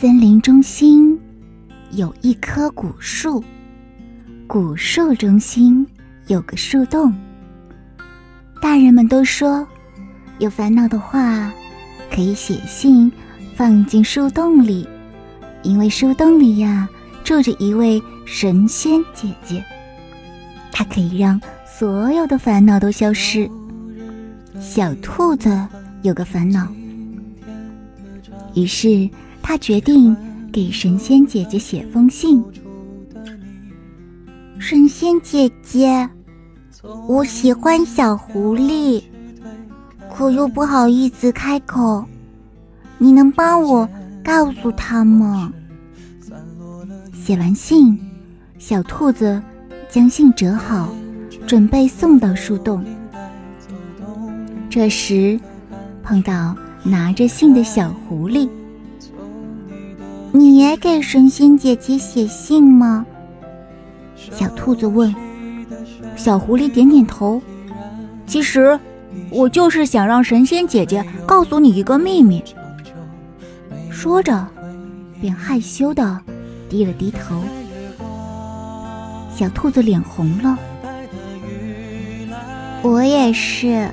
森林中心有一棵古树，古树中心有个树洞。大人们都说，有烦恼的话，可以写信放进树洞里，因为树洞里呀住着一位神仙姐姐，她可以让所有的烦恼都消失。小兔子有个烦恼，于是他决定给神仙姐姐写封信。神仙姐姐。我喜欢小狐狸，可又不好意思开口。你能帮我告诉他吗？写完信，小兔子将信折好，准备送到树洞。这时，碰到拿着信的小狐狸。你也给神仙姐姐写信吗？小兔子问。小狐狸点点头。其实，我就是想让神仙姐姐告诉你一个秘密。说着，便害羞的低了低头。小兔子脸红了。我也是。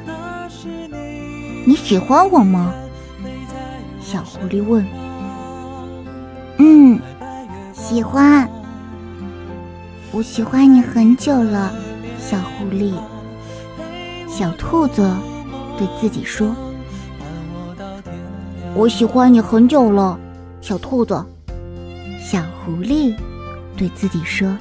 你喜欢我吗？小狐狸问。嗯，喜欢。我喜欢你很久了。小狐狸，小兔子对自己说：“我喜欢你很久了。”小兔子，小狐狸对自己说。